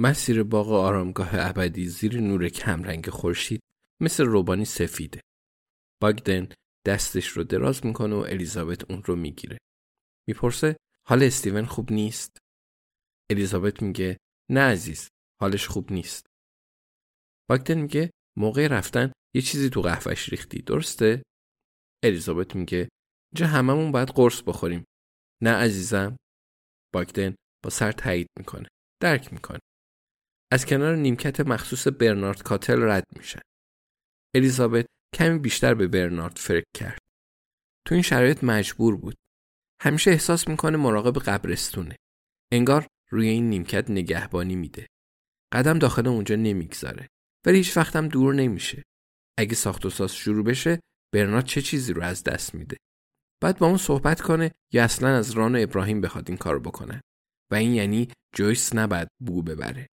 مسیر باغ آرامگاه ابدی زیر نور کمرنگ خورشید مثل روبانی سفیده. باگدن دستش رو دراز می‌کنه و الیزابت اون رو می‌گیره. می‌پرسه حال استیون خوب نیست؟ الیزابت میگه نه عزیز حالش خوب نیست. باگدن میگه موقع رفتن یه چیزی تو قهوهش ریختی درسته؟ الیزابت میگه اینجا هممون باید قرص بخوریم. نه عزیزم. باگدن با سر تایید می‌کنه. درک می‌کنه. از کنار نیمکت مخصوص برنارد کاتل رد میشن. الیزابت کمی بیشتر به برنارد فکر کرد. تو این شرایط مجبور بود. همیشه احساس می‌کنه مراقب قبرستونه. انگار روی این نیمکت نگهبانی میده. قدم داخل اونجا نمی‌گذاره. ولی هیچ وقتم دور نمیشه. اگه ساخت و ساز شروع بشه برنارد چه چیزی رو از دست میده. بعد با اون صحبت کنه یا اصلا از ران و ابراهیم بخواد این کارو بکنه. و این یعنی جویس نباید بو ببره.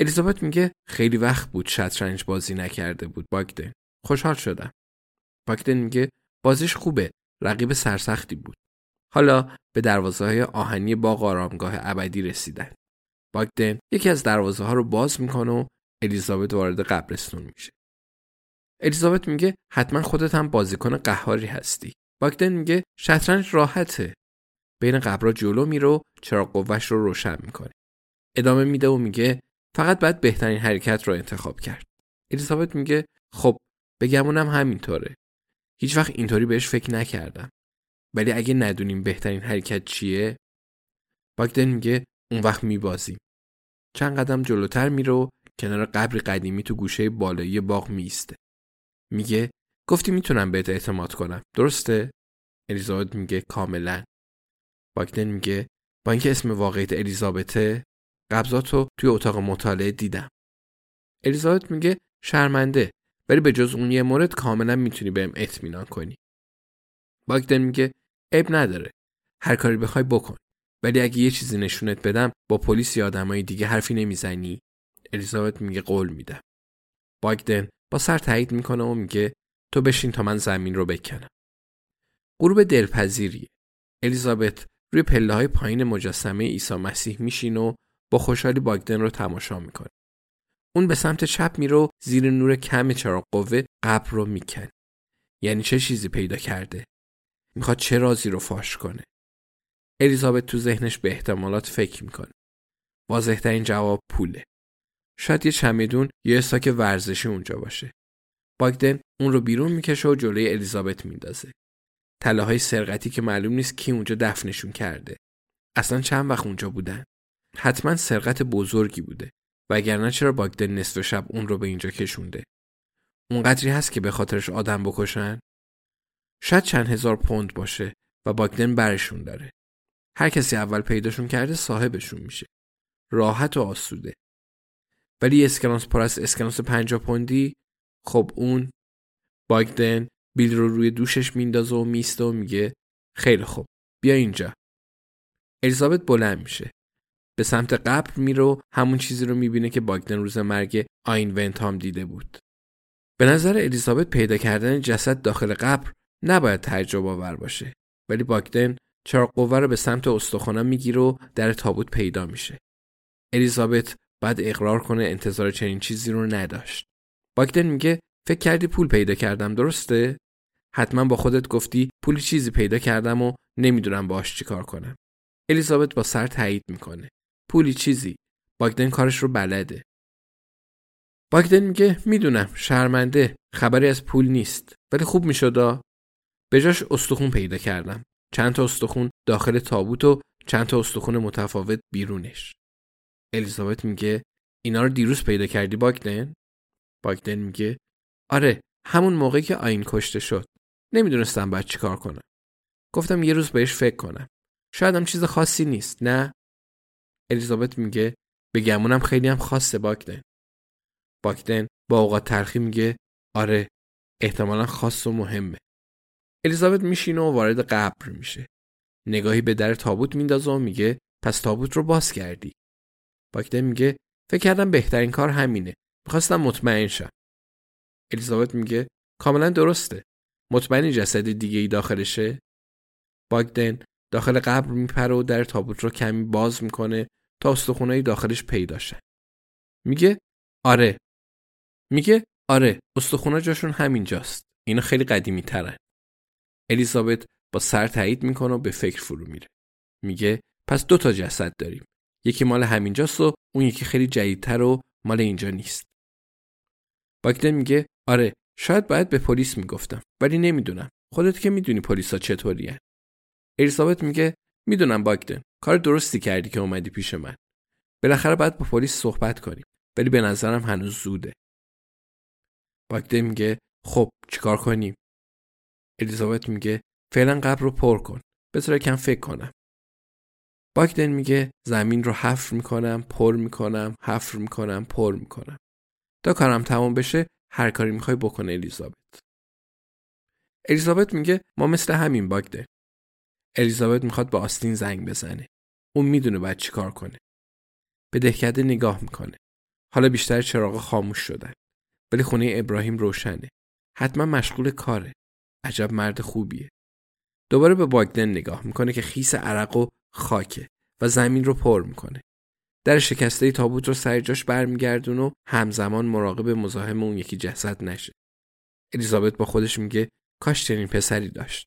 الیزابت میگه خیلی وقت بود شطرنج بازی نکرده بود باگدن. خوشحال شدم. باگدن میگه بازیش خوبه. رقیب سرسختی بود. حالا به دروازه های آهنی باغ آرامگاه ابدی رسیدن. باگدن یکی از دروازه ها رو باز می‌کنه و الیزابت وارد قبرستون میشه. الیزابت میگه حتما خودت هم بازیکن قهاری هستی. باگدن میگه شطرنج راحته. بین قبرا جلو میره و چراغ قوش رو روشن می‌کنه. ادامه میده و میگه فقط باید بهترین حرکت رو انتخاب کرد. الیزابت میگه خب بگمونم همینطوره. هیچ وقت اینطوری بهش فکر نکردم. ولی اگه ندونیم بهترین حرکت چیه باگدن میگه اون وقت میبازیم. چند قدم جلوتر میره کنار قبری قدیمی تو گوشه بالایی باغ میسته. میگه گفتی می‌تونم بهت اعتماد کنم. درسته؟ الیزابت میگه کاملا. باگدن میگه با اینکه اسم واقعیت الیزابته قبضاتو توی اتاق مطالعه دیدم. الیزابت میگه شرمنده ولی به جز اون یه مورد کاملا می‌تونی بهم اطمینان کنی. باگدن میگه عیب نداره. هر کاری بخوای بکن. ولی اگه یه چیزی نشونت بدم با پلیس یا آدمای دیگه حرفی نمی‌زنی؟ الیزابت میگه قول میدم. باگدن با سر تایید می‌کنه و میگه تو بشین تا من زمین رو بکنم. غروب دلپذیریه. الیزابت روی پله های پایین مجسمه عیسی مسیح میشین و با خوشحالی باگدن رو تماشا می‌کنه. اون به سمت چپ میره و زیر نور کم چراغ قوه قبر رو می‌کنه. یعنی چه چیزی پیدا کرده؟ می‌خواد چه رازی رو فاش کنه؟ الیزابت تو ذهنش به احتمالات فکر می‌کنه. واضحترین جواب پوله. شاید یه چمدون یا استاک ورزشی اونجا باشه. باگدن اون رو بیرون می‌کشه و جلوی الیزابت میندازه. تله های سرقتی که معلوم نیست کی اونجا دفنشون کرده. اصلا چند وقت اونجا بودن؟ حتما سرقت بزرگی بوده. وگرنه چرا باگدن نصف شب اون رو به اینجا کشونده؟ اونقدری هست که به خاطرش آدم بکشن؟ شاید چند هزار پوند باشه و باگدن برشون داره. هر کسی اول پیداشون کرده صاحبشون میشه. راحت و آسوده. ولی اسکناس پر از اسکناس پنجا پوندی خب اون باگدن بیل رو روی دوشش میندازه و میسته و میگه خیلی خوب بیا اینجا الیزابت بلند میشه به سمت قبر میره و همون چیزی رو می‌بینه که باگدن روز مرگ آین ونتام دیده بود. به نظر الیزابت پیدا کردن جسد داخل قبر نباید تعجب آور باشه ولی باگدن چراغ قوه رو به سمت استخوانم می‌گیره و در تابوت پیدا میشه. الیزابت بعد اقرار کنه انتظار چنین چیزی رو نداشت. باگدن میگه فکر کردی پول پیدا کردم درسته؟ حتما با خودت گفتی پول چیزی پیدا کردم و نمی‌دونم باش چیکار کنم. الیزابت با سر تایید می‌کنه. پولی چیزی. باگدن کارش رو بلده. باگدن میگه می‌دونم شرمنده. خبری از پول نیست. ولی خوب میشدا به جاش استخون پیدا کردم. چند تا استخون داخل تابوت و چند تا استخون متفاوت بیرونش. الیزابت میگه اینا رو دیروز پیدا کردی باگدن؟ باگدن میگه آره همون موقعی که آین کشته شد. نمی‌دونستم باید چیکار کنم. گفتم یه روز بهش فکر کنم. شاید هم چیز خاصی نیست نه؟ الیزابت میگه به گمونم خیلی هم خاصه باگدن باگدن با اوقات ترخی میگه آره احتمالا خاص و مهمه. الیزابت میشینه و وارد قبر میشه. نگاهی به در تابوت میندازه و میگه پس تابوت رو باز کردی. باگدن میگه فکر کردم بهترین کار همینه. می‌خواستم مطمئن شم. الیزابت میگه کاملا درسته. مطمئنی جسد دیگه ای داخلشه؟ باگدن داخل قبر میپره و در تابوت رو کمی باز می‌کنه تا استخونایی داخلش پیدا شه میگه آره. میگه آره استخونا جاشون همینجاست. اینا خیلی قدیمی ترن الیزابت با سر تایید می‌کنه و به فکر فرو میره. میگه پس دو تا جسد داریم. یکی مال همینجاست و اون یکی خیلی جدیدتر و مال اینجا نیست. باگدن میگه آره شاید باید به پلیس می‌گفتم ولی نمی‌دونم. خودت که می‌دونی پلیسا چطوریه الیزابت میگه می‌دونم باگدن کار درستی کردی که اومدی پیش من. بالاخره باید با پلیس صحبت کنیم ولی به نظرم هنوز زوده. باگدن میگه خب چیکار کنیم؟ الیزابت میگه فعلا قبر رو پر کن. بذار کم فکر کنم. باگدن میگه زمین رو حفر می‌کنم پر می‌کنم حفر می‌کنم پر می‌کنم. تا کارم تمام بشه هر کاری می‌خوای بکنه الیزابت. الیزابت میگه ما مثل همین باگدن الیزابت می‌خواد به آستین زنگ بزنه. اون می‌دونه باید چیکار کنه. به دهکده نگاه می‌کنه. حالا بیشتر چراغ خاموش شدن. ولی خونه ابراهیم روشنه. حتما مشغول کاره. عجب مرد خوبیه. دوباره به باگدن نگاه می‌کنه که خیس عرق و خاکه و زمین رو پر می‌کنه. در شکسته تابوت رو سر جاش برمیگردون و همزمان مراقب مزاحم اون یکی جسد نشه. الیزابت با خودش میگه کاش چنین پسری داشت.